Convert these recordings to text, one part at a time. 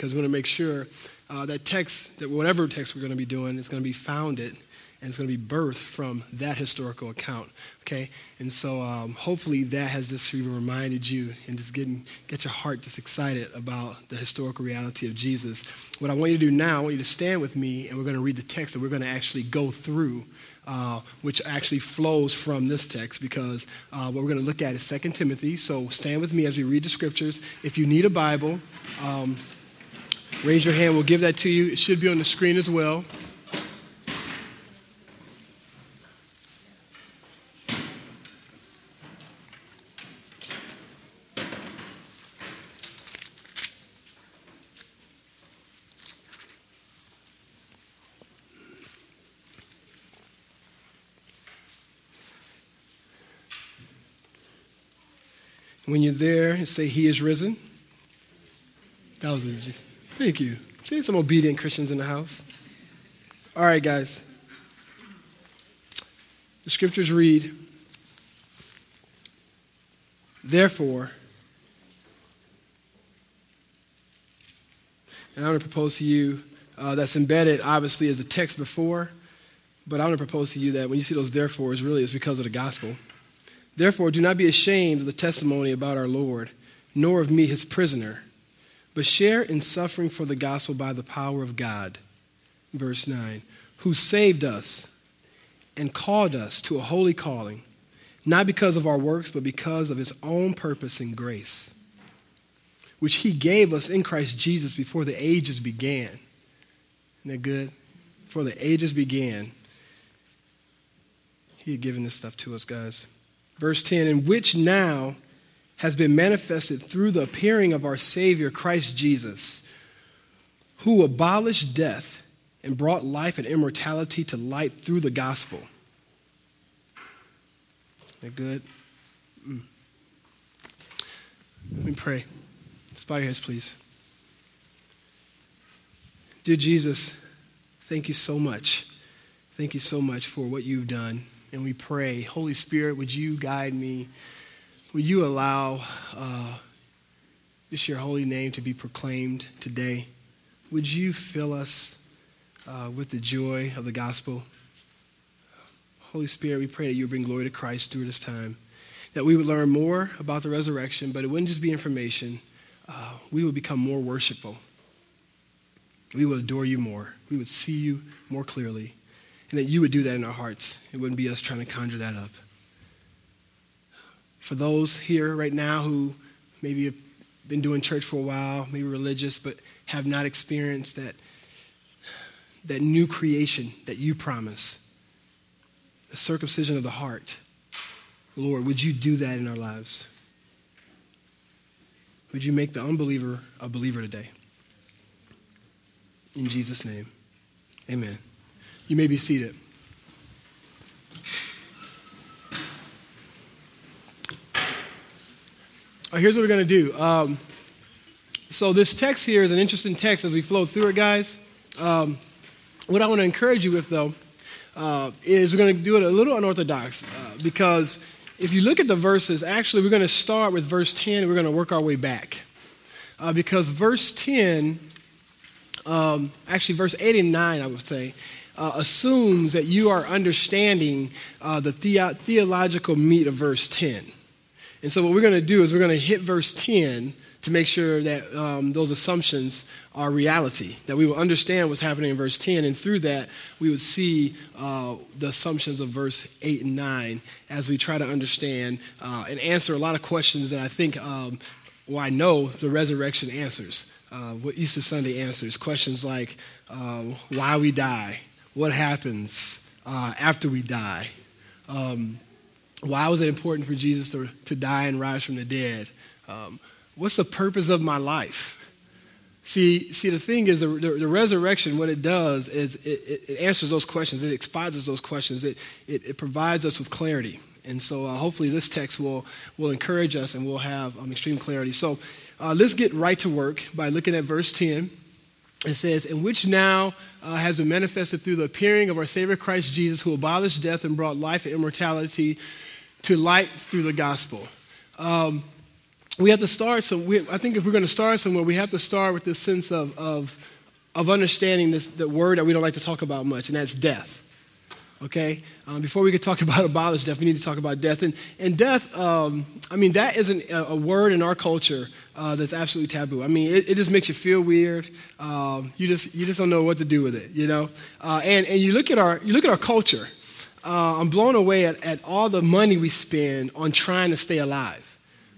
because we want to make sure uh, that text, that whatever text we're going to be doing, is going to be founded and it's going to be birthed from that historical account. Okay, and so um, hopefully that has just even reminded you and just getting get your heart just excited about the historical reality of Jesus. What I want you to do now, I want you to stand with me, and we're going to read the text that we're going to actually go through. Uh, which actually flows from this text because uh, what we're going to look at is 2 Timothy. So stand with me as we read the scriptures. If you need a Bible, um, raise your hand. We'll give that to you. It should be on the screen as well. When you're there and say, He is risen. That was a, thank you. See some obedient Christians in the house. All right, guys. The scriptures read, Therefore, and I want to propose to you uh, that's embedded obviously as a text before, but I want to propose to you that when you see those therefores, really it's because of the gospel. Therefore, do not be ashamed of the testimony about our Lord, nor of me, his prisoner, but share in suffering for the gospel by the power of God. Verse 9, who saved us and called us to a holy calling, not because of our works, but because of his own purpose and grace, which he gave us in Christ Jesus before the ages began. Isn't that good? Before the ages began, he had given this stuff to us, guys verse 10, in which now has been manifested through the appearing of our Savior, Christ Jesus, who abolished death and brought life and immortality to light through the gospel. That good? Mm. Let me pray. Just bow your heads, please. Dear Jesus, thank you so much. Thank you so much for what you've done and we pray, Holy Spirit, would you guide me? Would you allow uh, just your holy name to be proclaimed today? Would you fill us uh, with the joy of the gospel? Holy Spirit, we pray that you bring glory to Christ through this time, that we would learn more about the resurrection, but it wouldn't just be information. Uh, we would become more worshipful. We would adore you more. We would see you more clearly and that you would do that in our hearts. It wouldn't be us trying to conjure that up. For those here right now who maybe have been doing church for a while, maybe religious, but have not experienced that, that new creation that you promise, the circumcision of the heart, Lord, would you do that in our lives? Would you make the unbeliever a believer today? In Jesus' name, amen. You may be seated. Here's what we're going to do. Um, so, this text here is an interesting text as we flow through it, guys. Um, what I want to encourage you with, though, uh, is we're going to do it a little unorthodox uh, because if you look at the verses, actually, we're going to start with verse 10 and we're going to work our way back. Uh, because verse 10, um, actually, verse 8 and 9, I would say, uh, assumes that you are understanding uh, the, the- theological meat of verse 10. And so, what we're going to do is we're going to hit verse 10 to make sure that um, those assumptions are reality, that we will understand what's happening in verse 10, and through that, we would see uh, the assumptions of verse 8 and 9 as we try to understand uh, and answer a lot of questions that I think, um, well, I know the resurrection answers. Uh, what Easter Sunday answers questions like uh, why we die, what happens uh, after we die. Um, why was it important for Jesus to, to die and rise from the dead? Um, what's the purpose of my life? See, see, the thing is, the, the, the resurrection, what it does is it, it, answers those questions. It exposes those questions. It, it, it provides us with clarity. And so uh, hopefully this text will, will encourage us and we'll have um, extreme clarity. So uh, let's get right to work by looking at verse 10 it says, in which now uh, has been manifested through the appearing of our Savior Christ Jesus, who abolished death and brought life and immortality to light through the gospel. Um, we have to start so we, I think if we're going to start somewhere, we have to start with this sense of, of, of understanding this the word that we don't like to talk about much, and that's death. Okay? Um, before we could talk about abolish death, we need to talk about death. And, and death, um, I mean, that isn't a, a word in our culture uh, that's absolutely taboo. I mean, it, it, just makes you feel weird. Um, you, just, you just don't know what to do with it, you know? Uh, and, and you look at our, you look at our culture. Uh, I'm blown away at, at all the money we spend on trying to stay alive.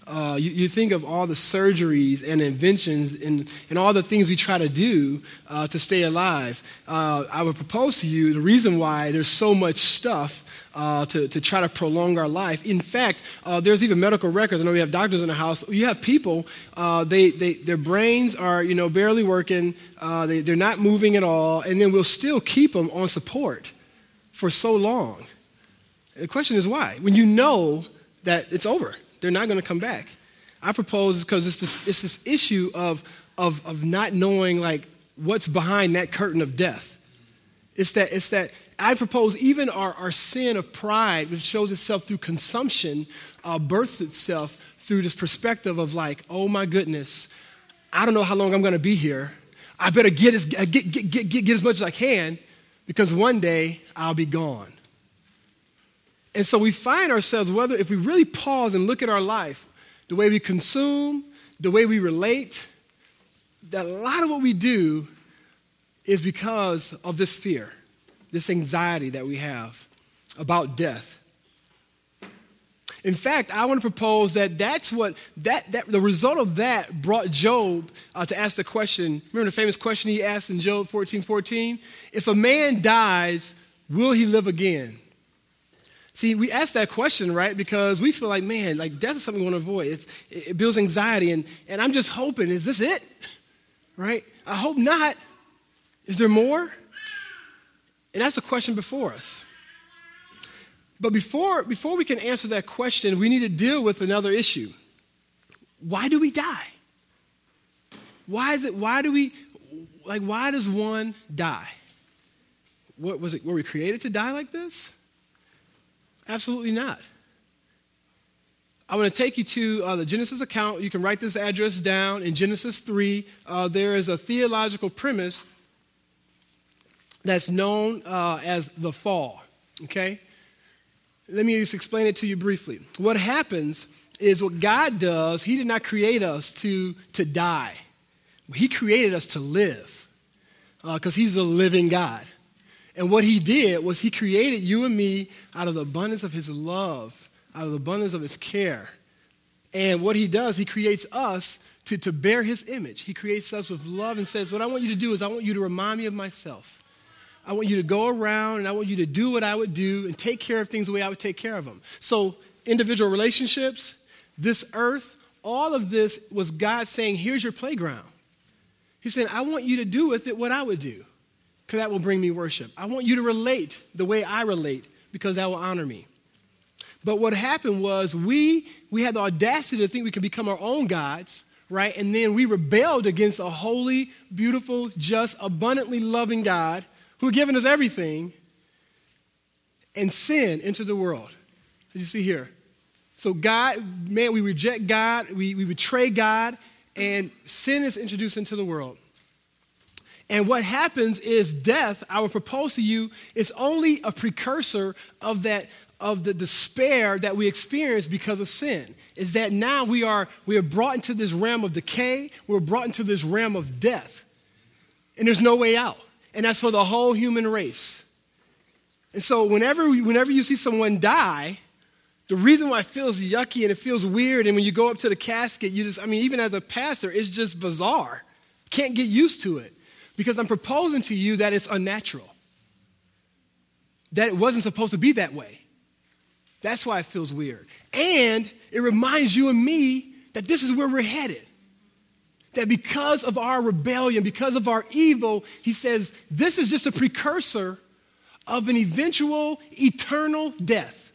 Uh, you, you, think of all the surgeries and inventions and, and all the things we try to do uh, to stay alive. Uh, I would propose to you the reason why there's so much stuff uh, to, to try to prolong our life. In fact, uh, there's even medical records. I know we have doctors in the house. You have people, uh, they, they, their brains are you know, barely working, they, they're not moving at all, and then we'll still keep them on support for so long. The question is why? When you know that it's over they're not going to come back. I propose because it's this, it's this issue of, of, of not knowing like what's behind that curtain of death. It's that, it's that I propose even our, our sin of pride, which shows itself through consumption, uh, births itself through this perspective of like, oh my goodness, I don't know how long I'm going to be here. I better get as, get, get, get, get, get as much as I can because one day I'll be gone. And so we find ourselves, whether if we really pause and look at our life, the way we consume, the way we relate, that a lot of what we do is because of this fear, this anxiety that we have about death. In fact, I want to propose that that's what that, that the result of that brought Job uh, to ask the question. Remember the famous question he asked in Job 14, 14? If a man dies, will he live again? See, we ask that question, right? Because we feel like, man, like death is something we want to avoid. It's, it builds anxiety. And, and I'm just hoping, is this it? Right? I hope not. Is there more? And that's the question before us. But before, before we can answer that question, we need to deal with another issue. Why do we die? Why is it, why do we, like, why does one die? What was it, were we created to die like this? Absolutely not. I want to take you to uh, the Genesis account. You can write this address down. In Genesis 3, uh, there is a theological premise that's known uh, as the fall. Okay? Let me just explain it to you briefly. What happens is what God does, He did not create us to, to die, He created us to live because uh, He's a living God. And what he did was he created you and me out of the abundance of his love, out of the abundance of his care. And what he does, he creates us to, to bear his image. He creates us with love and says, What I want you to do is I want you to remind me of myself. I want you to go around and I want you to do what I would do and take care of things the way I would take care of them. So, individual relationships, this earth, all of this was God saying, Here's your playground. He's saying, I want you to do with it what I would do because that will bring me worship. I want you to relate the way I relate because that will honor me. But what happened was we, we had the audacity to think we could become our own gods, right? And then we rebelled against a holy, beautiful, just, abundantly loving God who had given us everything, and sin entered the world. As you see here. So, God, man, we reject God, we, we betray God, and sin is introduced into the world. And what happens is death, I would propose to you, is only a precursor of that of the despair that we experience because of sin. Is that now we are we are brought into this realm of decay, we're brought into this realm of death. And there's no way out. And that's for the whole human race. And so whenever whenever you see someone die, the reason why it feels yucky and it feels weird, and when you go up to the casket, you just, I mean, even as a pastor, it's just bizarre. Can't get used to it because I'm proposing to you that it's unnatural, that it wasn't supposed to be that way. That's why it feels weird. And it reminds you and me that this is where we're headed. That because of our rebellion, because of our evil, he says this is just a precursor of an eventual eternal death.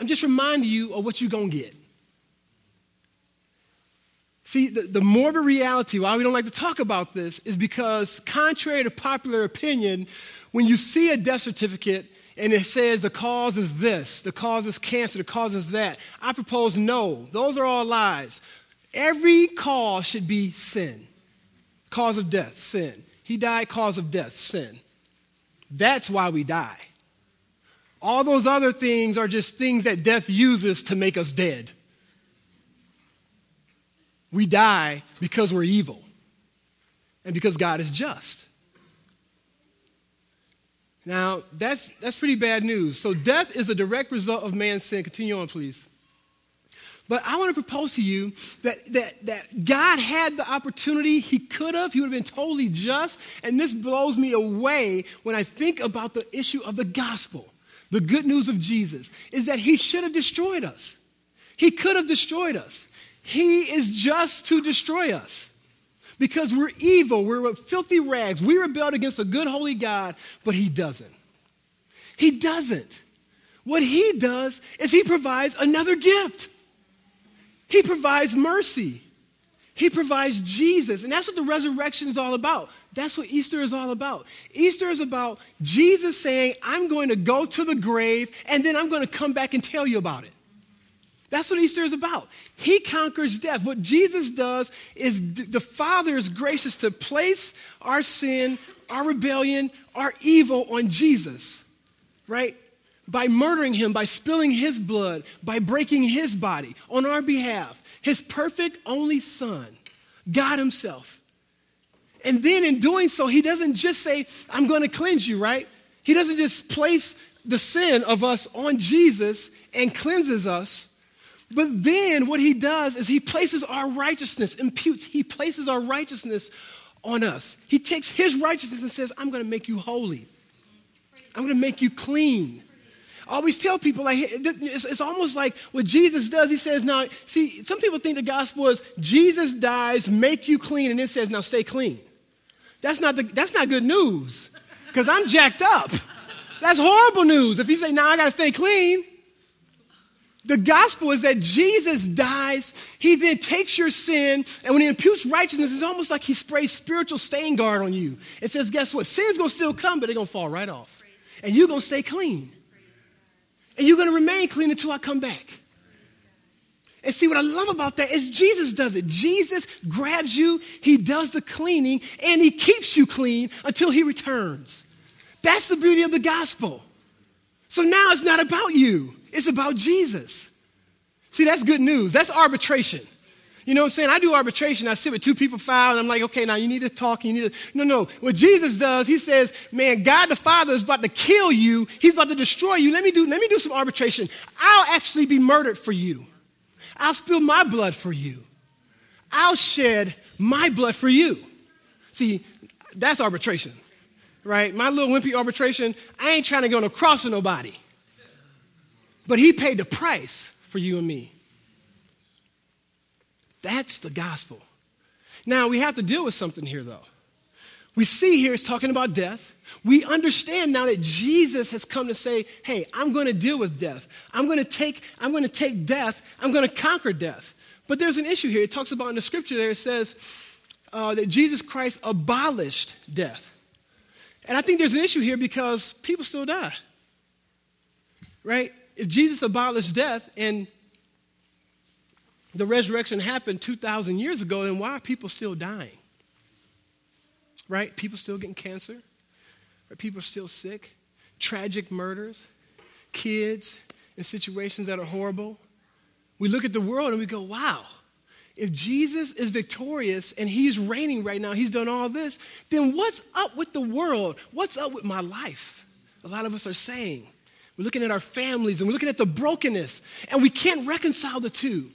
I'm just reminding you of what you're going to get. See, the, the morbid reality, why we don't like to talk about this, is because, contrary to popular opinion, when you see a death certificate, and it says the cause is this, the cause is cancer, the cause is that. I propose no, those are all lies. Every cause should be sin. Cause of death, sin. He died, cause of death, sin. That's why we die. All those other things are just things that death uses to make us dead. We die because we're evil and because God is just. Now, that's, that's pretty bad news. So, death is a direct result of man's sin. Continue on, please. But I want to propose to you that, that, that God had the opportunity. He could have. He would have been totally just. And this blows me away when I think about the issue of the gospel, the good news of Jesus, is that He should have destroyed us. He could have destroyed us. He is just to destroy us because we're evil, we're filthy rags. We rebelled against a good, holy God, but He doesn't. He doesn't. What He does is He provides another gift. He provides mercy. He provides Jesus. And that's what the resurrection is all about. That's what Easter is all about. Easter is about Jesus saying, I'm going to go to the grave and then I'm going to come back and tell you about it. That's what Easter is about. He conquers death. What Jesus does is the Father is gracious to place our sin, our rebellion, our evil on Jesus, right? By murdering him, by spilling his blood, by breaking his body on our behalf. His perfect only Son, God Himself. And then in doing so, He doesn't just say, I'm going to cleanse you, right? He doesn't just place the sin of us on Jesus and cleanses us but then what he does is he places our righteousness, imputes, he places our righteousness on us. He takes his righteousness and says, I'm going to make you holy. I'm going to make you clean. Always tell people, like, it's, it's almost like what Jesus does. He says, now, see, some people think the gospel is Jesus dies, make you clean, and then says, now stay clean. That's not, the, that's not good news because I'm jacked up. That's horrible news. If you say, now I got to stay clean, the gospel is that Jesus dies, he then takes your sin, and when he imputes righteousness, it's almost like he sprays spiritual stain guard on you. It says, guess what? Sin's gonna still come, but they're gonna fall right off. And you're gonna stay clean. And you're gonna remain clean until I come back. And see, what I love about that is Jesus does it. Jesus grabs you, he does the cleaning, and he keeps you clean until he returns. That's the beauty of the gospel. So now it's not about you. It's about Jesus. See, that's good news. That's arbitration. You know what I'm saying? I do arbitration. I sit with two people file, and I'm like, okay, now you need to talk. You need to. No, no. What Jesus does, he says, man, God the Father is about to kill you. He's about to destroy you. Let me do, let me do some arbitration. I'll actually be murdered for you. I'll spill my blood for you. I'll shed my blood for you. See, that's arbitration, right? My little wimpy arbitration, I ain't trying to go on a cross with nobody. But he paid the price for you and me. That's the gospel. Now, we have to deal with something here, though. We see here it's talking about death. We understand now that Jesus has come to say, hey, I'm going to deal with death. I'm going to take, I'm going to take death. I'm going to conquer death. But there's an issue here. It talks about in the scripture there, it says uh, that Jesus Christ abolished death. And I think there's an issue here because people still die. Right? if Jesus abolished death and the resurrection happened 2,000 years ago, then why are people still dying? Right? People still getting cancer. People are still sick. Tragic murders. Kids in situations that are horrible. We look at the world and we go, wow, if Jesus is victorious and he's reigning right now, he's done all this, then what's up with the world? What's up with my life? A lot of us are saying, we're looking at our families and we're looking at the brokenness, and we can't reconcile the two.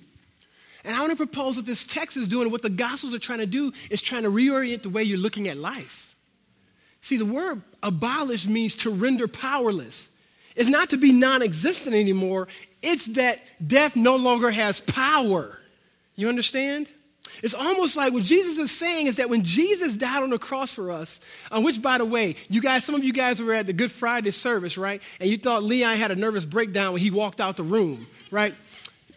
And I want to propose what this text is doing, what the Gospels are trying to do, is trying to reorient the way you're looking at life. See, the word abolish means to render powerless. It's not to be non existent anymore, it's that death no longer has power. You understand? It's almost like what Jesus is saying is that when Jesus died on the cross for us, on which, by the way, you guys, some of you guys were at the Good Friday service, right? And you thought Leon had a nervous breakdown when he walked out the room, right?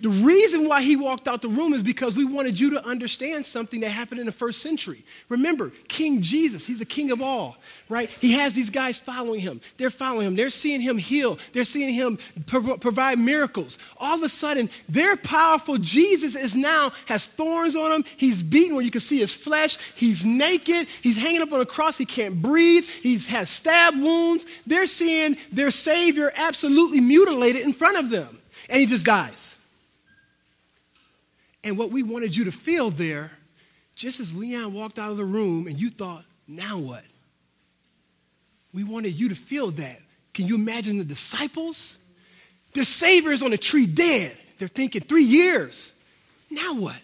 The reason why he walked out the room is because we wanted you to understand something that happened in the first century. Remember, King Jesus, he's the king of all, right? He has these guys following him. They're following him. They're seeing him heal. They're seeing him pro- provide miracles. All of a sudden, their powerful Jesus is now has thorns on him. He's beaten where you can see his flesh. He's naked. He's hanging up on a cross. He can't breathe. He has stab wounds. They're seeing their Savior absolutely mutilated in front of them. And he just dies. And what we wanted you to feel there, just as Leon walked out of the room and you thought, now what? We wanted you to feel that. Can you imagine the disciples? Their Savior is on a tree dead. They're thinking, three years. Now what?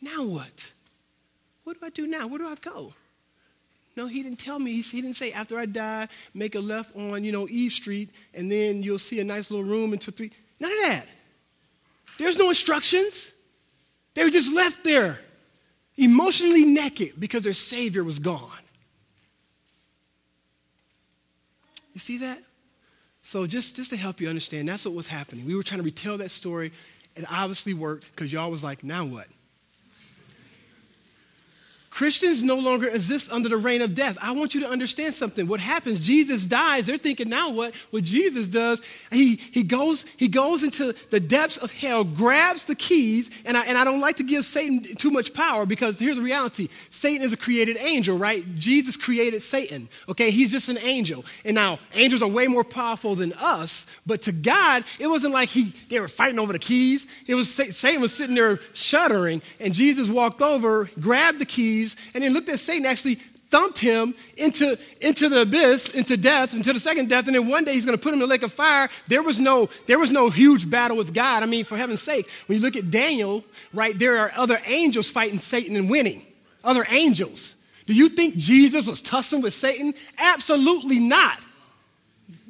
Now what? What do I do now? Where do I go? No, he didn't tell me. He didn't say after I die, make a left on, you know, Eve Street, and then you'll see a nice little room into three. None of that. There's no instructions. They were just left there, emotionally naked because their Savior was gone. You see that? So, just, just to help you understand, that's what was happening. We were trying to retell that story. It obviously worked because y'all was like, now what? Christians no longer exist under the reign of death. I want you to understand something. What happens? Jesus dies. They're thinking now what? What Jesus does, he, he, goes, he goes into the depths of hell, grabs the keys, and I, and I don't like to give Satan too much power because here's the reality Satan is a created angel, right? Jesus created Satan, okay? He's just an angel. And now, angels are way more powerful than us, but to God, it wasn't like he, they were fighting over the keys. It was Satan was sitting there shuddering, and Jesus walked over, grabbed the keys, and he looked at Satan, actually thumped him into, into the abyss, into death, into the second death, and then one day he's going to put him in the lake of fire. There was no, there was no huge battle with God. I mean, for heaven's sake, when you look at Daniel, right, there are other angels fighting Satan and winning. Other angels. Do you think Jesus was tussling with Satan? Absolutely not.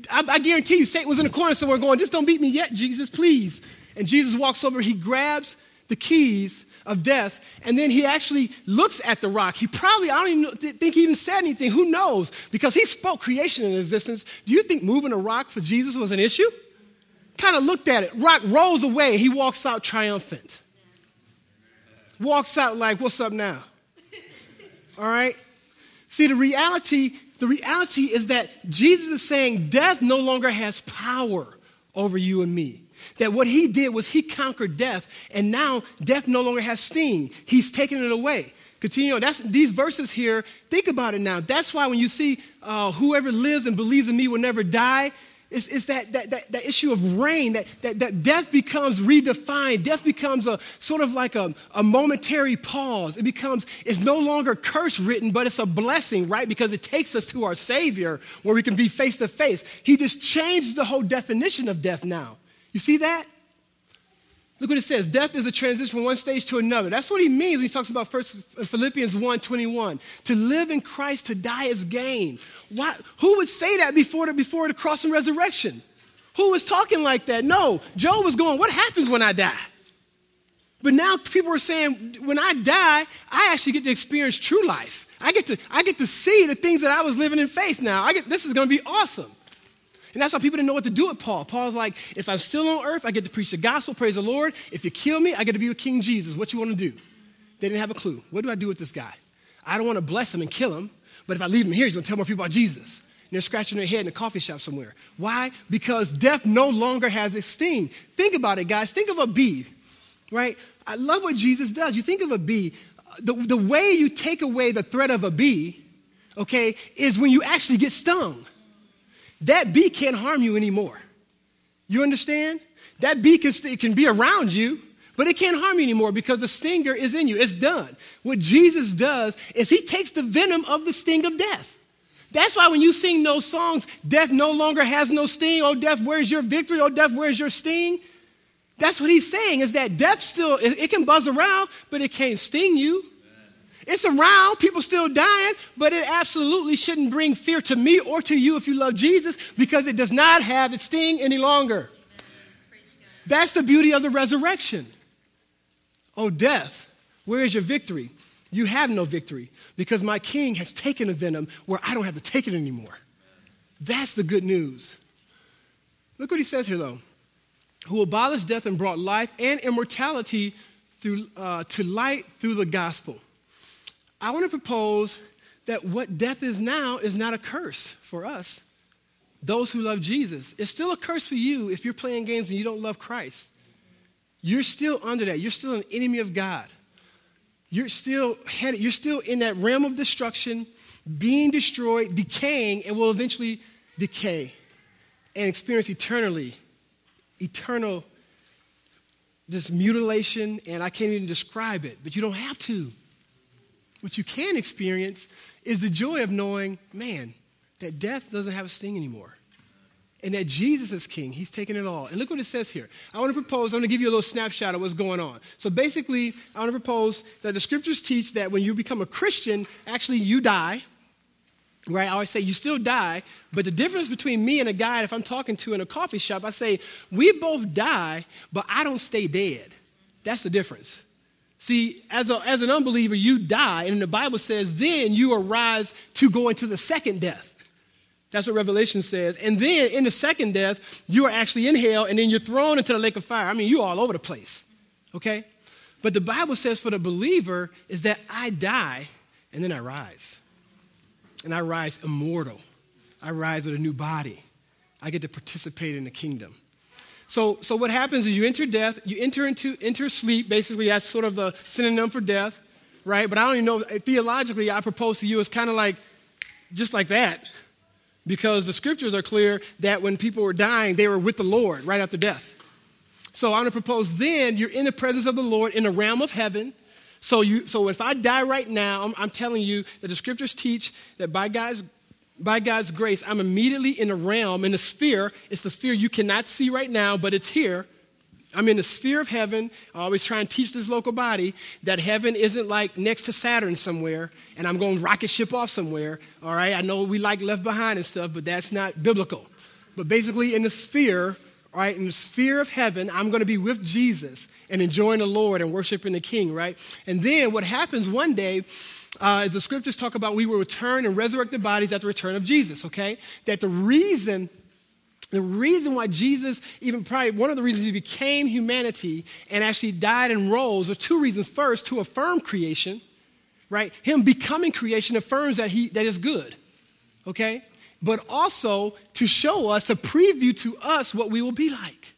I, I guarantee you, Satan was in the corner somewhere going, Just don't beat me yet, Jesus, please. And Jesus walks over, he grabs the keys of death. And then he actually looks at the rock. He probably, I don't even think he even said anything. Who knows? Because he spoke creation in existence. Do you think moving a rock for Jesus was an issue? Kind of looked at it. Rock rolls away. He walks out triumphant. Walks out like, what's up now? All right? See, the reality, the reality is that Jesus is saying death no longer has power over you and me. That what he did was he conquered death, and now death no longer has sting. He's taken it away. Continue on. That's, these verses here, think about it now. That's why when you see uh, whoever lives and believes in me will never die, it's, it's that, that, that, that, issue of reign, that, that, that death becomes redefined. Death becomes a sort of like a, a momentary pause. It becomes, it's no longer curse written, but it's a blessing, right? Because it takes us to our Savior where we can be face to face. He just changed the whole definition of death now. You see that? Look what it says. Death is a transition from one stage to another. That's what he means when he talks about First uh, Philippians 1 21. To live in Christ, to die is gain. Why, who would say that before the, before the cross and resurrection? Who was talking like that? No. Job was going, What happens when I die? But now people are saying, When I die, I actually get to experience true life. I get to, I get to see the things that I was living in faith now. I get, this is going to be awesome. And that's why people didn't know what to do with Paul. Paul's like, if I'm still on earth, I get to preach the gospel, praise the Lord. If you kill me, I get to be with King Jesus. What you want to do? They didn't have a clue. What do I do with this guy? I don't want to bless him and kill him, but if I leave him here, he's going to tell more people about Jesus. And they're scratching their head in a coffee shop somewhere. Why? Because death no longer has its sting. Think about it, guys. Think of a bee, right? I love what Jesus does. You think of a bee, the, the way you take away the threat of a bee, okay, is when you actually get stung that bee can't harm you anymore. You understand? That bee can, it can be around you, but it can't harm you anymore because the stinger is in you. It's done. What Jesus does is he takes the venom of the sting of death. That's why when you sing those songs, death no longer has no sting. Oh, death, where's your victory? Oh, death, where's your sting? That's what he's saying is that death still, it can buzz around, but it can't sting you. It's around, people still dying, but it absolutely shouldn't bring fear to me or to you if you love Jesus because it does not have its sting any longer. That's the beauty of the resurrection. Oh, death, where is your victory? You have no victory because my king has taken a venom where I don't have to take it anymore. That's the good news. Look what he says here, though. who abolished death and brought life and immortality through, uh, to light through the gospel. I want to propose that what death is now is not a curse for us, those who love Jesus. It's still a curse for you if you're playing games and you don't love Christ. You're still under that. You're still an enemy of God. You're still headed, you're still in that realm of destruction, being destroyed, decaying, and will eventually decay and experience eternally, eternal this mutilation, and I can't even describe it, but you don't have to. What you can experience is the joy of knowing, man, that death doesn't have a sting anymore. And that Jesus is king. He's taken it all. And look what it says here. I want to propose, I'm going to give you a little snapshot of what's going on. So basically, I want to propose that the scriptures teach that when you become a Christian, actually you die. Right? I always say you still die, but the difference between me and a guy, if I'm talking to in a coffee shop, I say, we both die, but I don't stay dead. That's the difference. See, as, a, as an unbeliever, you die, and the Bible says, then you arise to go into the second death. That's what Revelation says. And then in the second death, you are actually in hell, and then you're thrown into the lake of fire. I mean, you're all over the place, okay? But the Bible says for the believer is that I die, and then I rise. And I rise immortal. I rise with a new body. I get to participate in the kingdom. So, so what happens is you enter death, you enter into enter sleep. Basically, that's sort of the synonym for death, right? But I don't even know theologically. I propose to you it's kind of like just like that, because the scriptures are clear that when people were dying, they were with the Lord right after death. So I'm going to propose then you're in the presence of the Lord in the realm of heaven. So, you, so if I die right now, I'm, I'm telling you that the scriptures teach that by God's by God's grace, I'm immediately in a realm, in a sphere. It's the sphere you cannot see right now, but it's here. I'm in the sphere of heaven. I always try and teach this local body that heaven isn't like next to Saturn somewhere, and I'm going rocket ship off somewhere. All right, I know we like left behind and stuff, but that's not biblical. But basically, in the sphere, all right, in the sphere of heaven, I'm going to be with Jesus and enjoying the Lord and worshiping the King, right? And then what happens one day uh, as the scriptures talk about, we will return and resurrect the bodies at the return of Jesus, okay? That the reason the reason why Jesus, even probably one of the reasons he became humanity and actually died and rose, are two reasons. First, to affirm creation, right? Him becoming creation affirms that he that is good, okay? But also to show us, to preview to us what we will be like.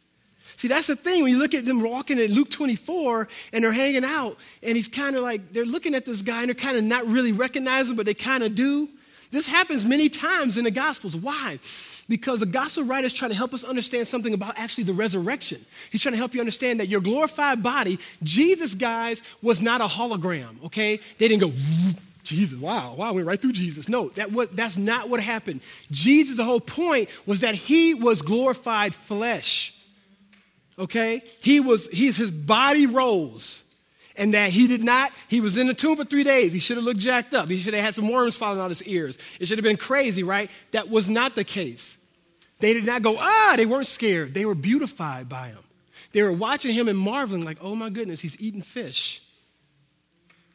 See, that's the thing when you look at them walking in Luke 24 and they're hanging out, and he's kind of like, they're looking at this guy and they're kind of not really recognizing, but they kind of do. This happens many times in the Gospels. Why? Because the gospel writer is trying to help us understand something about actually the resurrection. He's trying to help you understand that your glorified body, Jesus, guys, was not a hologram, okay? They didn't go, Jesus, wow, wow, went right through Jesus. No, that was, that's not what happened. Jesus, the whole point was that he was glorified flesh okay? He was, he's, his body rose. And that he did not, he was in the tomb for three days. He should have looked jacked up. He should have had some worms falling out of his ears. It should have been crazy, right? That was not the case. They did not go, ah, they weren't scared. They were beautified by him. They were watching him and marveling, like, oh my goodness, he's eating fish.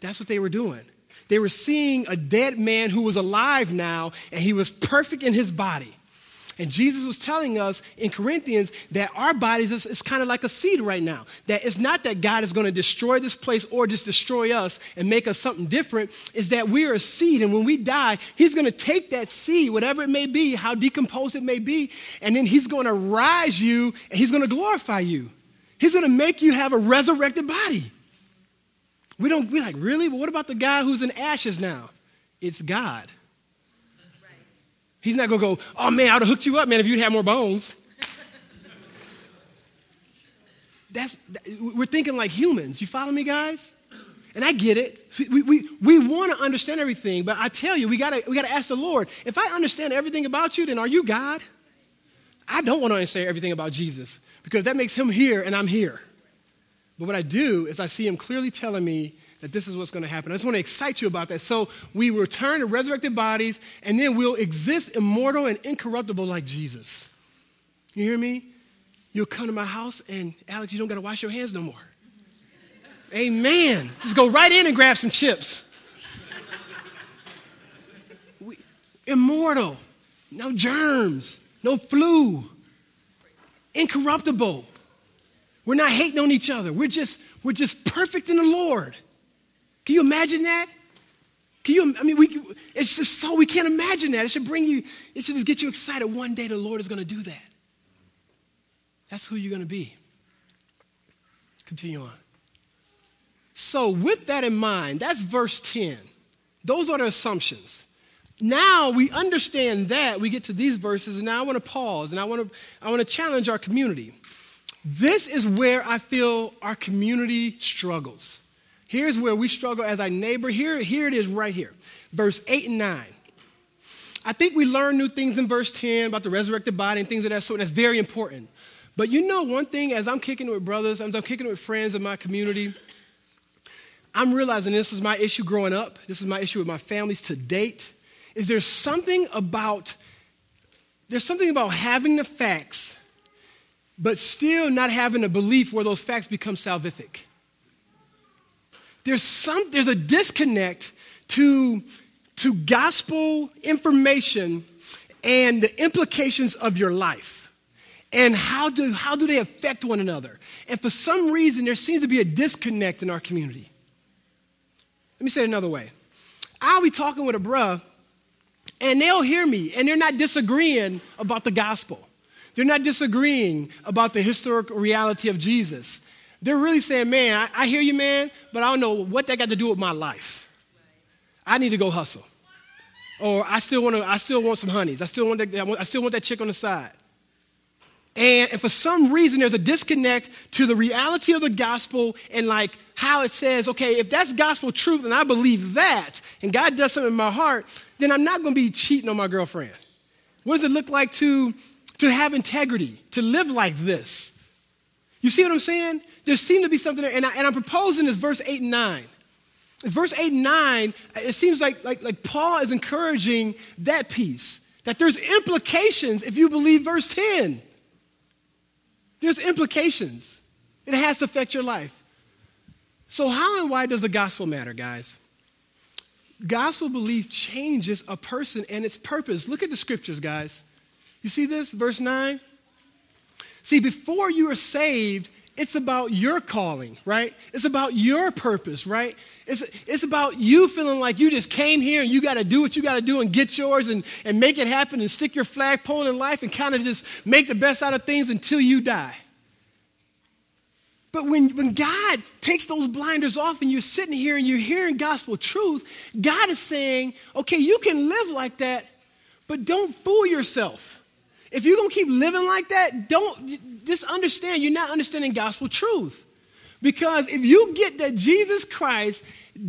That's what they were doing. They were seeing a dead man who was alive now, and he was perfect in his body. And Jesus was telling us in Corinthians that our bodies is, is kind of like a seed right now. That it's not that God is going to destroy this place or just destroy us and make us something different. Is that we're a seed, and when we die, He's going to take that seed, whatever it may be, how decomposed it may be, and then He's going to rise you and He's going to glorify you. He's going to make you have a resurrected body. We don't, we're like, really? But what about the guy who's in ashes now? It's God. He's not going to go, oh man, I would have hooked you up, man, if you'd had more bones. That's, we're thinking like humans. You follow me, guys? And I get it. We, we, we want to understand everything, but I tell you, we got we got to ask the Lord if I understand everything about you, then are you God? I don't want to understand everything about Jesus because that makes him here and I'm here. But what I do is I see him clearly telling me that this is what's going to happen. I just want to excite you about that. So we return to resurrected bodies, and then we'll exist immortal and incorruptible like Jesus. You hear me? You'll come to my house, and Alex, you don't got to wash your hands no more. Amen. Just go right in and grab some chips. We, immortal, no germs, no flu, incorruptible. We're not hating on each other. We're just, we're just perfect in the Lord. Can you imagine that? Can you, I mean, we, it's just so, we can't imagine that. It should bring you, it should just get you excited. One day the Lord is going to do that. That's who you're going to be. Continue on. So, with that in mind, that's verse 10. Those are the assumptions. Now we understand that. We get to these verses, and now I want to pause and I want to, I want to challenge our community. This is where I feel our community struggles. Here's where we struggle as our neighbor. Here, here it is right here. Verse 8 and 9. I think we learn new things in verse 10 about the resurrected body and things of that sort, and that's very important. But you know one thing, as I'm kicking it with brothers, as I'm kicking it with friends in my community, I'm realizing this was my issue growing up, this is my issue with my families to date, is there something about, there's something about having the facts, but still not having a belief where those facts become salvific. There's, some, there's a disconnect to, to gospel information and the implications of your life. And how do, how do they affect one another? And for some reason, there seems to be a disconnect in our community. Let me say it another way. I'll be talking with a bruh, and they'll hear me, and they're not disagreeing about the gospel. They're not disagreeing about the historical reality of Jesus. They're really saying, man, I, I hear you, man, but I don't know what that got to do with my life. I need to go hustle. Or I still want to, I still want some honeys. I still want that, I still want that chick on the side. And, and for some reason, there's a disconnect to the reality of the gospel and like how it says, okay, if that's gospel truth and I believe that, and God does something in my heart, then I'm not going to be cheating on my girlfriend. What does it look like to, to have integrity, to live like this? You see what I'm saying? there seemed to be something there. And, I, I'm proposing this verse 8 and 9. It's verse 8 and 9, it seems like, like, like Paul is encouraging that piece, that there's implications if you believe verse 10. There's implications. It has to affect your life. So, how and why does the gospel matter, guys? Gospel belief changes a person and its purpose. Look at the scriptures, guys. You see this? Verse 9? See, before you are saved, it's about your calling, right? It's about your purpose, right? It's, it's about you feeling like you just came here and you got to do what you got to do and get yours and, and make it happen and stick your flagpole in life and kind of just make the best out of things until you die. But when, when God takes those blinders off and you're sitting here and you're hearing gospel truth, God is saying, okay, you can live like that, but don't fool yourself. If you're going to keep living like that, don't just understand you're not understanding gospel truth. Because if you get that Jesus Christ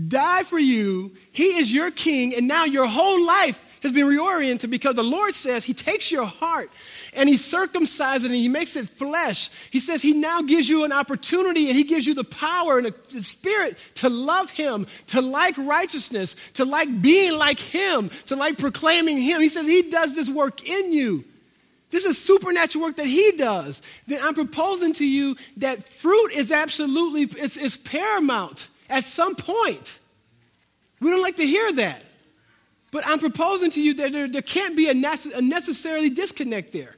died for you, he is your king, and now your whole life has been reoriented because the Lord says he takes your heart and he circumcises it and he makes it flesh. He says he now gives you an opportunity and he gives you the power and the spirit to love him, to like righteousness, to like being like him, to like proclaiming him. He says he does this work in you. This is supernatural work that he does. Then I'm proposing to you that fruit is absolutely it's, it's paramount at some point. We don't like to hear that. But I'm proposing to you that there, there can't be a, a necessarily disconnect there.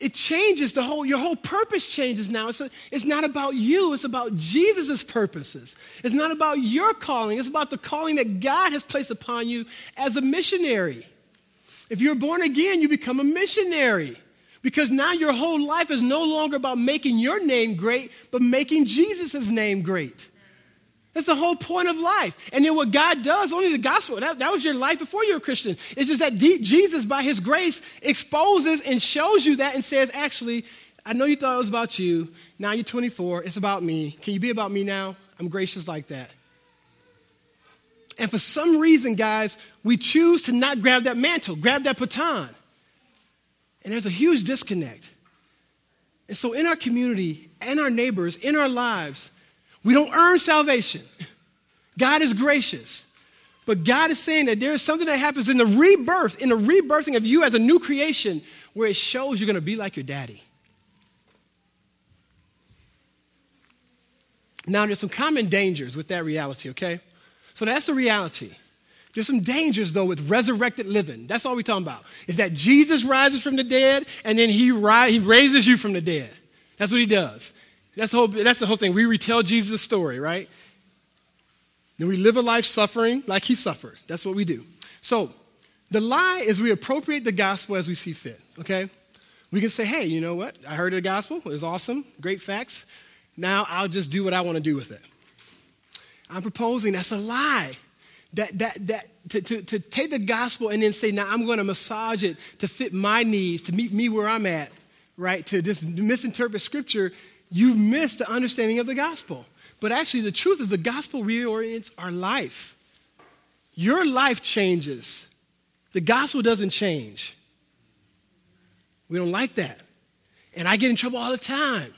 It changes the whole, your whole purpose changes now. It's, a, it's not about you, it's about Jesus' purposes. It's not about your calling, it's about the calling that God has placed upon you as a missionary. If you're born again, you become a missionary because now your whole life is no longer about making your name great, but making Jesus' name great. That's the whole point of life. And then what God does, only the gospel, that, that was your life before you were a Christian. It's just that deep Jesus, by his grace, exposes and shows you that and says, actually, I know you thought it was about you. Now you're 24. It's about me. Can you be about me now? I'm gracious like that. And for some reason, guys, we choose to not grab that mantle, grab that baton. And there's a huge disconnect. And so, in our community, in our neighbors, in our lives, we don't earn salvation. God is gracious. But God is saying that there is something that happens in the rebirth, in the rebirthing of you as a new creation, where it shows you're going to be like your daddy. Now, there's some common dangers with that reality, okay? So that's the reality. There's some dangers, though, with resurrected living. That's all we're talking about. Is that Jesus rises from the dead and then he, ri- he raises you from the dead. That's what he does. That's the whole, that's the whole thing. We retell Jesus' story, right? Then we live a life suffering like he suffered. That's what we do. So the lie is we appropriate the gospel as we see fit, okay? We can say, hey, you know what? I heard the gospel. It was awesome. Great facts. Now I'll just do what I want to do with it. I'm proposing that's a lie. That, that, that, to, to, to take the gospel and then say, now I'm going to massage it to fit my needs, to meet me where I'm at, right? To just misinterpret scripture, you've missed the understanding of the gospel. But actually, the truth is the gospel reorients our life. Your life changes, the gospel doesn't change. We don't like that. And I get in trouble all the time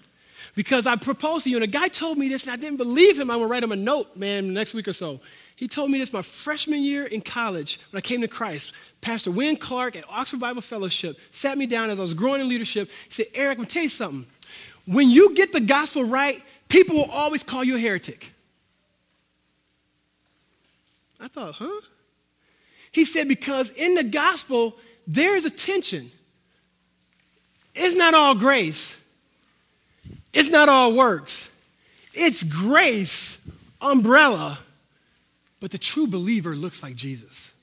because I proposed to you, and a guy told me this, and I didn't believe him. I'm gonna write him a note, man, next week or so. He told me this my freshman year in college when I came to Christ. Pastor Wynn Clark at Oxford Bible Fellowship sat me down as I was growing in leadership. He said, Eric, I'm tell you something. When you get the gospel right, people will always call you a heretic. I thought, huh? He said, because in the gospel, there is a tension. It's not all grace, it's not all works. It's grace, umbrella, but the true believer looks like Jesus.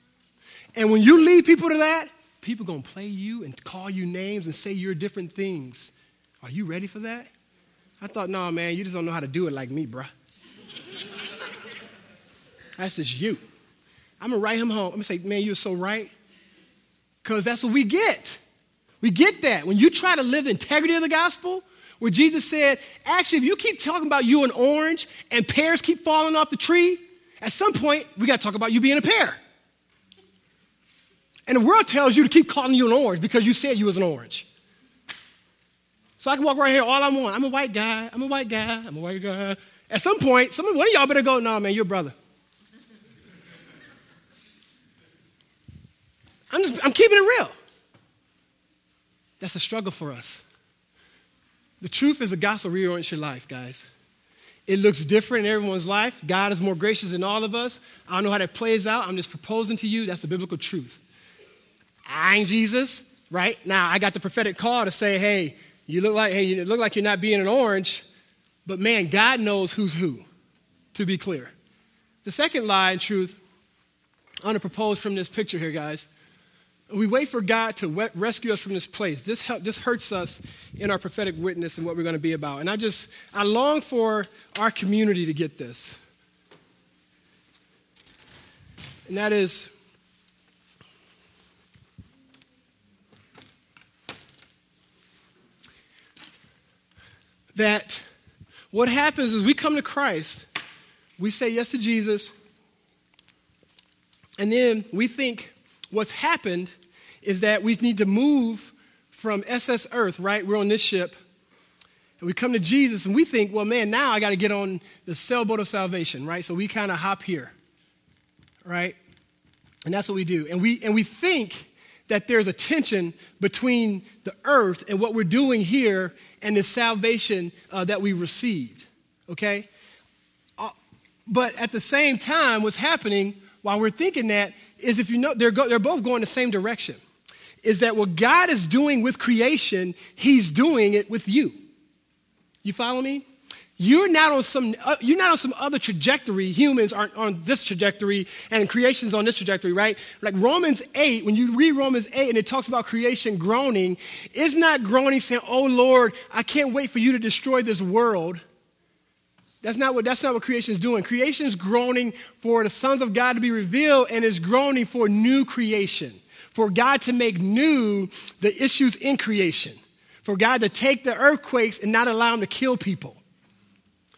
And when you lead people to that, people are gonna play you and call you names and say you're different things. Are you ready for that? I thought, no, man, you just don't know how to do it like me, bruh. That's just you. I'm gonna write him home. I'm gonna say, man, you're so right. Because that's what we get. We get that. When you try to live the integrity of the gospel, where Jesus said, actually, if you keep talking about you an orange and pears keep falling off the tree, at some point, we got to talk about you being a pear. And the world tells you to keep calling you an orange because you said you was an orange. So I can walk around here all I want. I'm a white guy. I'm a white guy. I'm a white guy. At some point, some, one of y'all better go, no, nah, man, you're a brother. I'm, just, I'm keeping it real. That's a struggle for us. The truth is the gospel reorients your life, guys. It looks different in everyone's life. God is more gracious than all of us. I don't know how that plays out. I'm just proposing to you that's the biblical truth. I ain't Jesus, right? Now I got the prophetic call to say, hey, you look like, hey, you look like you're not being an orange, but man, God knows who's who, to be clear. The second lie in truth, I want to propose from this picture here, guys, we wait for God to rescue us from this place. This, help, this hurts us in our prophetic witness and what we're going to be about. And I just, I long for our community to get this. And that is, that what happens is we come to Christ, we say yes to Jesus, and then we think what's happened is that we need to move from SS Earth, right? We're on this ship. And we come to Jesus and we think, well, man, now I got to get on the sailboat of salvation, right? So we kind of hop here, right? And that's what we do. And we, and we think that there's a tension between the earth and what we're doing here and the salvation uh, that we received, okay? Uh, but at the same time, what's happening while we're thinking that is if you know, they're, go, they're both going the same direction. Is that what God is doing with creation, He's doing it with you. You follow me? You're not on some, uh, you're not on some other trajectory. Humans aren't on this trajectory, and creation's on this trajectory, right? Like Romans 8, when you read Romans 8 and it talks about creation groaning, it's not groaning saying, Oh Lord, I can't wait for you to destroy this world. That's not what, that's not what creation is doing. Creation is groaning for the sons of God to be revealed and is groaning for new creation, for God to make new the issues in creation, for God to take the earthquakes and not allow them to kill people,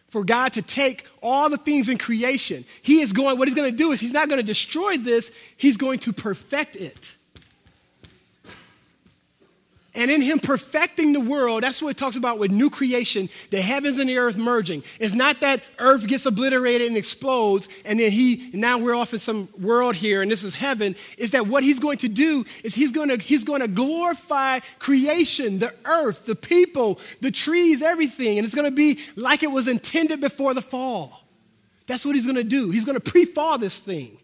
for God to take all the things in creation. He is going, what he's going to do is he's not going to destroy this, he's going to perfect it. And in him perfecting the world, that's what it talks about with new creation, the heavens and the earth merging. It's not that earth gets obliterated and explodes, and then he, now we're off in some world here, and this is heaven. Is that what he's going to do is he's going to, he's going to glorify creation, the earth, the people, the trees, everything. And it's going to be like it was intended before the fall. That's what he's going to do. He's going to pre fall this thing.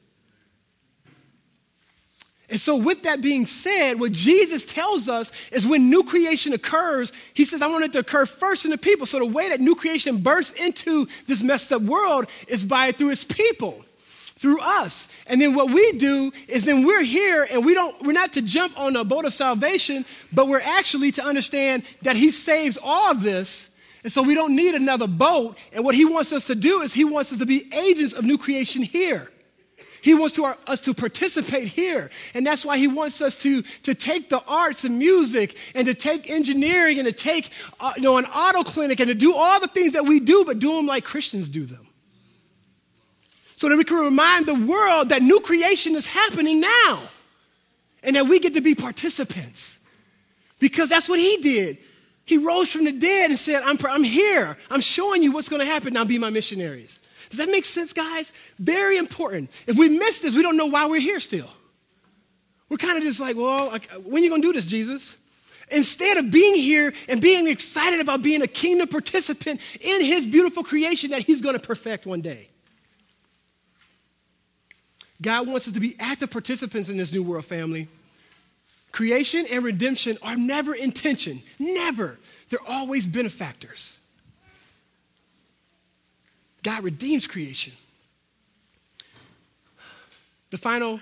And so, with that being said, what Jesus tells us is when new creation occurs, he says, I want it to occur first in the people. So, the way that new creation bursts into this messed up world is by through its people, through us. And then what we do is then we're here and we don't, we're not to jump on the boat of salvation, but we're actually to understand that he saves all of this. And so we don't need another boat. And what he wants us to do is he wants us to be agents of new creation here. He wants to, us to participate here. And that's why he wants us to, to take the arts and music and to take engineering and to take uh, you know, an auto clinic and to do all the things that we do, but do them like Christians do them. So that we can remind the world that new creation is happening now and that we get to be participants. Because that's what he did. He rose from the dead and said, I'm, I'm here. I'm showing you what's going to happen. Now be my missionaries. Does that make sense, guys? Very important. If we miss this, we don't know why we're here still. We're kind of just like, well, when are you going to do this, Jesus? Instead of being here and being excited about being a kingdom participant in his beautiful creation that he's going to perfect one day. God wants us to be active participants in this new world family. Creation and redemption are never intention, never. They're always benefactors. God redeems creation. The final,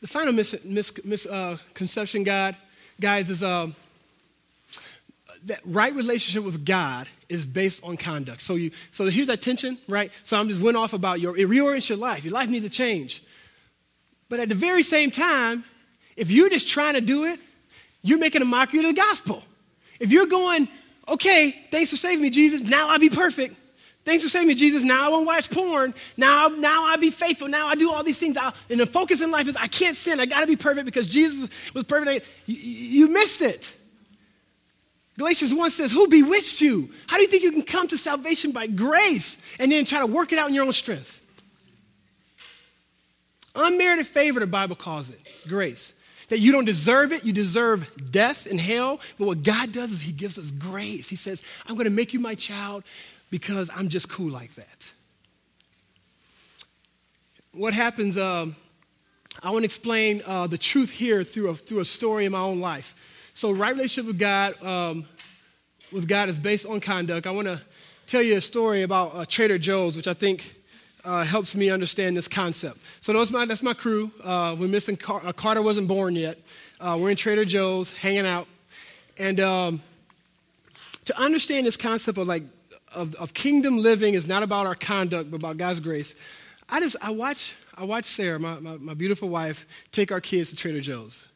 the final misconception, mis, uh, God, guys, is uh, that right relationship with God is based on conduct. So you, so here's that tension, right? So I'm just went off about your reorient your life. Your life needs to change. But at the very same time, if you're just trying to do it, you're making a mockery of the gospel. If you're going, okay, thanks for saving me, Jesus, now I'll be perfect. Thanks for saving me, Jesus. Now I won't watch porn. Now, now I'll be faithful. Now I do all these things. I'll, and the focus in life is I can't sin. I got to be perfect because Jesus was perfect. You, you missed it. Galatians 1 says, Who bewitched you? How do you think you can come to salvation by grace and then try to work it out in your own strength? Unmerited favor, the Bible calls it grace. That you don't deserve it, you deserve death and hell. But what God does is He gives us grace. He says, I'm going to make you my child because I'm just cool like that. What happens, uh, I want to explain uh, the truth here through a, through a story in my own life. So, right relationship with God, um, with God is based on conduct. I want to tell you a story about uh, Trader Joe's, which I think uh, helps me understand this concept. So that's my, that's my crew. Uh, we're missing Car- uh, Carter wasn't born yet. Uh, we're in Trader Joe's hanging out, and um, to understand this concept of like of, of kingdom living is not about our conduct, but about God's grace. I just, I watch, I watch Sarah, my, my, my beautiful wife, take our kids to Trader Joe's.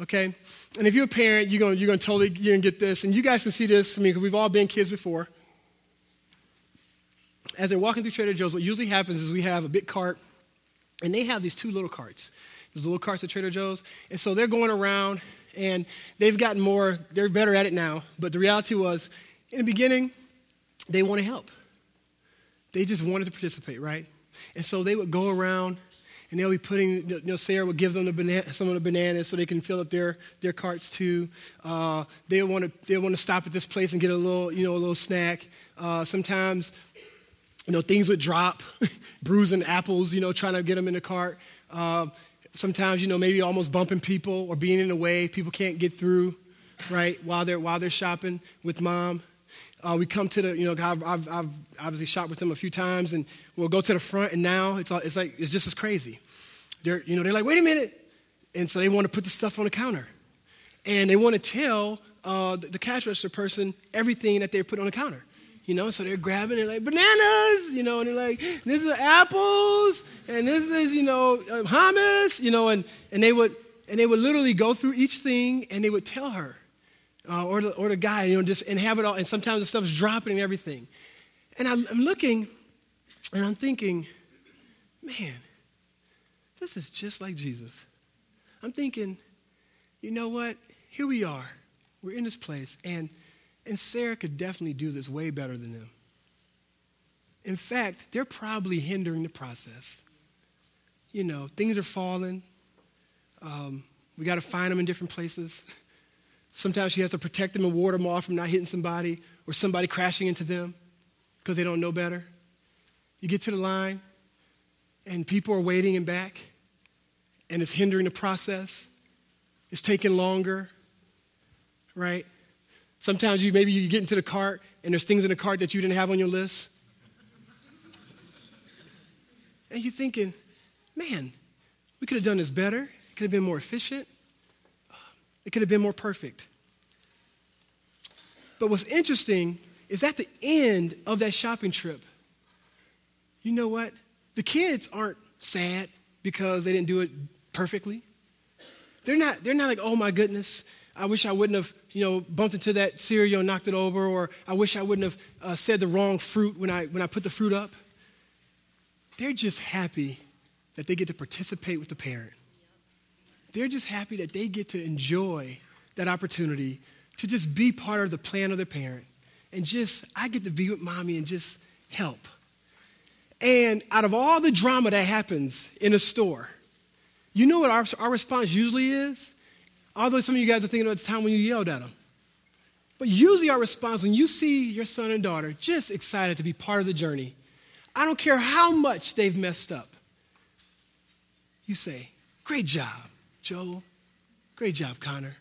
Okay? And if you're a parent, you're going you're gonna totally you're gonna get this. And you guys can see this. I mean, we've all been kids before. As they're walking through Trader Joe's, what usually happens is we have a big cart, and they have these two little carts. There's little carts at Trader Joe's. And so they're going around, and they've gotten more, they're better at it now. But the reality was, in the beginning, they want to help. They just wanted to participate, right? And so they would go around and they'll be putting, you know, Sarah would give them the banana, some of the bananas so they can fill up their, their carts too. Uh, they want to they want to stop at this place and get a little, you know, a little snack. Uh, sometimes, you know, things would drop, bruising apples, you know, trying to get them in the cart. Uh, sometimes, you know, maybe almost bumping people or being in the way. People can't get through, right, while they're while they're shopping with mom. Uh, we come to the, you know, I've, I've, I've, obviously shot with them a few times, and we'll go to the front, and now it's, all, it's like, it's just as crazy. They're, you know, they're like, wait a minute. And so they want to put the stuff on the counter. And they want to tell uh, the, the, cash register person everything that they put on the counter. You know, so they're grabbing, they're like, bananas, you know, and they're like, this is apples, and this is, you know, uh, hummus, you know, and, and they would, and they would literally go through each thing, and they would tell her, uh, or, the, or the guy, you know, just and have it all. And sometimes the stuff's dropping and everything. And I'm, I'm looking and I'm thinking, man, this is just like Jesus. I'm thinking, you know what? Here we are. We're in this place. And, and Sarah could definitely do this way better than them. In fact, they're probably hindering the process. You know, things are falling. Um, we got to find them in different places. Sometimes she has to protect them and ward them off from not hitting somebody or somebody crashing into them because they don't know better. You get to the line and people are waiting in back and it's hindering the process. It's taking longer, right? Sometimes you maybe you get into the cart and there's things in the cart that you didn't have on your list. And you're thinking, man, we could have done this better. Could have been more efficient. It could have been more perfect. But what's interesting is at the end of that shopping trip, you know what? The kids aren't sad because they didn't do it perfectly. They're not, they're not like, oh my goodness, I wish I wouldn't have, you know, bumped into that cereal and knocked it over, or I wish I wouldn't have uh, said the wrong fruit when I, when I put the fruit up. They're just happy that they get to participate with the parent. They're just happy that they get to enjoy that opportunity to just be part of the plan of their parent. And just, I get to be with mommy and just help. And out of all the drama that happens in a store, you know what our, our response usually is? Although some of you guys are thinking about the time when you yelled at them. But usually our response when you see your son and daughter just excited to be part of the journey, I don't care how much they've messed up, you say, Great job, Joel. Great job, Connor.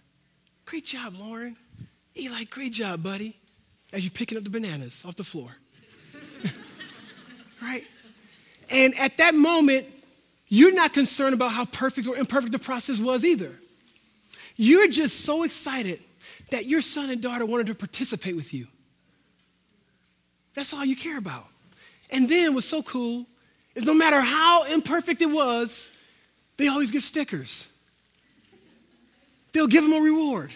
Great job, Lauren. Eli, great job, buddy. As you're picking up the bananas off the floor. right? And at that moment, you're not concerned about how perfect or imperfect the process was either. You're just so excited that your son and daughter wanted to participate with you. That's all you care about. And then what's so cool is no matter how imperfect it was, they always get stickers. They'll give them a reward.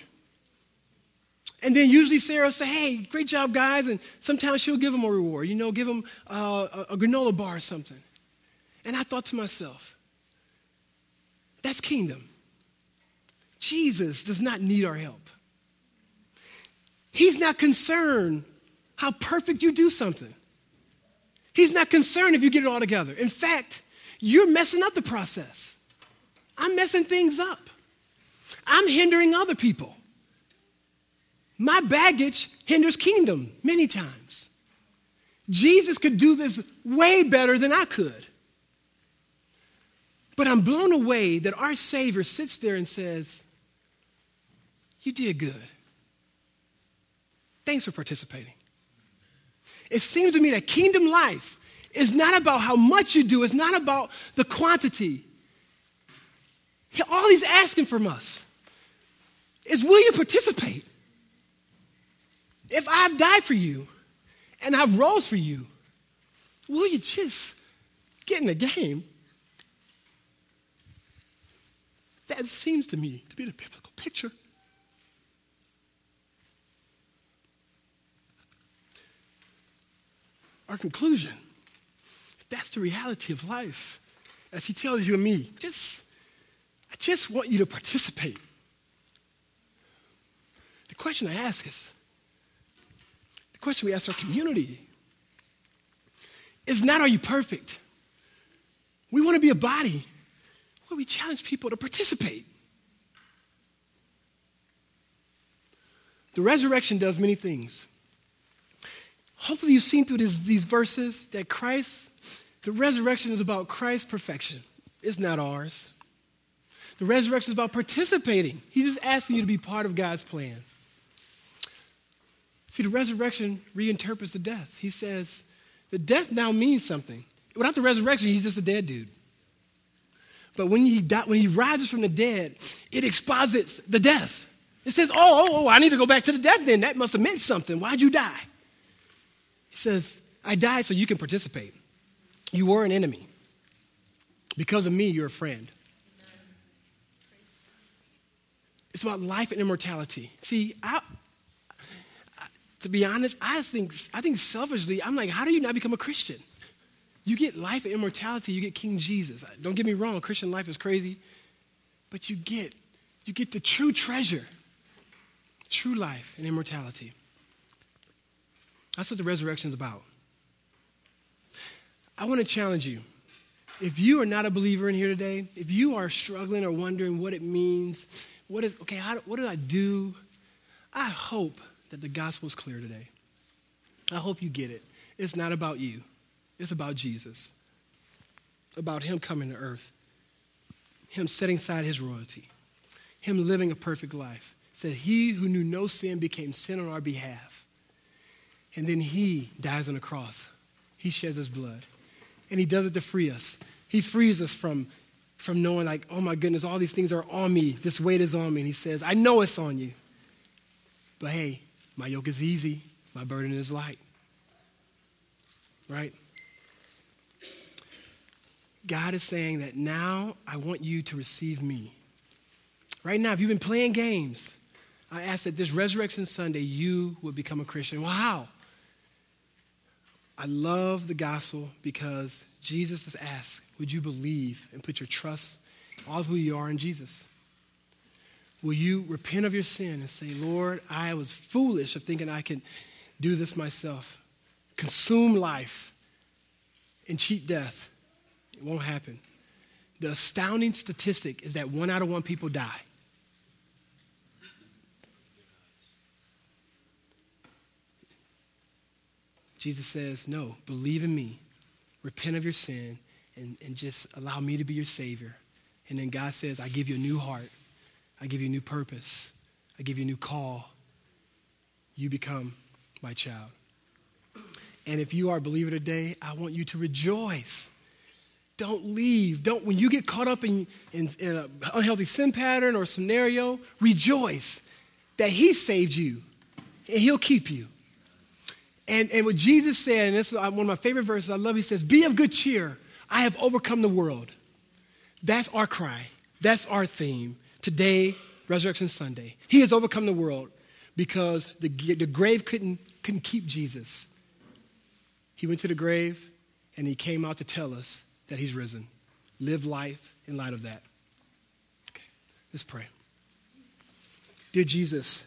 And then usually Sarah will say, hey, great job, guys. And sometimes she'll give them a reward, you know, give them uh, a, a granola bar or something. And I thought to myself, that's kingdom. Jesus does not need our help. He's not concerned how perfect you do something. He's not concerned if you get it all together. In fact, you're messing up the process. I'm messing things up. I'm hindering other people. My baggage hinders kingdom many times. Jesus could do this way better than I could. But I'm blown away that our Savior sits there and says, You did good. Thanks for participating. It seems to me that kingdom life is not about how much you do, it's not about the quantity. All he's asking from us is will you participate? If I've died for you and I've rose for you, will you just get in the game? That seems to me to be the biblical picture. Our conclusion that's the reality of life. As he tells you and me, just, I just want you to participate. The question I ask is the question we ask our community is not are you perfect? We want to be a body where we challenge people to participate. The resurrection does many things. Hopefully, you've seen through this, these verses that Christ, the resurrection is about Christ's perfection. It's not ours. The resurrection is about participating. He's just asking you to be part of God's plan. See, the resurrection reinterprets the death. He says, the death now means something. Without the resurrection, he's just a dead dude. But when he, die, when he rises from the dead, it exposits the death. It says, oh, oh, oh, I need to go back to the death then. That must have meant something. Why'd you die? He says, I died so you can participate. You were an enemy. Because of me, you're a friend. It's about life and immortality. See, I, to be honest, I think, I think selfishly, I'm like, how do you not become a Christian? You get life and immortality, you get King Jesus. Don't get me wrong, Christian life is crazy, but you get, you get the true treasure, true life and immortality. That's what the resurrection is about. I want to challenge you. If you are not a believer in here today, if you are struggling or wondering what it means, what is, okay, how, what did I do? I hope that the gospel is clear today. I hope you get it. It's not about you, it's about Jesus, about Him coming to earth, him setting aside his royalty, him living a perfect life. Said, He who knew no sin became sin on our behalf. And then he dies on the cross. He sheds his blood. And he does it to free us. He frees us from, from knowing, like, oh my goodness, all these things are on me. This weight is on me. And he says, I know it's on you. But hey, my yoke is easy, my burden is light. Right? God is saying that now I want you to receive me. Right now, if you've been playing games, I ask that this Resurrection Sunday you would become a Christian. Well, how? I love the gospel because Jesus has asked, Would you believe and put your trust, all of who you are in Jesus? Will you repent of your sin and say, Lord, I was foolish of thinking I can do this myself, consume life, and cheat death? It won't happen. The astounding statistic is that one out of one people die. Jesus says, No, believe in me, repent of your sin, and, and just allow me to be your Savior. And then God says, I give you a new heart, I give you a new purpose, I give you a new call. You become my child. And if you are a believer today, I want you to rejoice. Don't leave. Don't when you get caught up in, in, in an unhealthy sin pattern or scenario, rejoice that He saved you and He'll keep you. And, and what Jesus said, and this is uh, one of my favorite verses I love, he says, Be of good cheer. I have overcome the world. That's our cry. That's our theme. Today, Resurrection Sunday. He has overcome the world because the, the grave couldn't, couldn't keep Jesus. He went to the grave and he came out to tell us that he's risen. Live life in light of that. Okay, let's pray. Dear Jesus,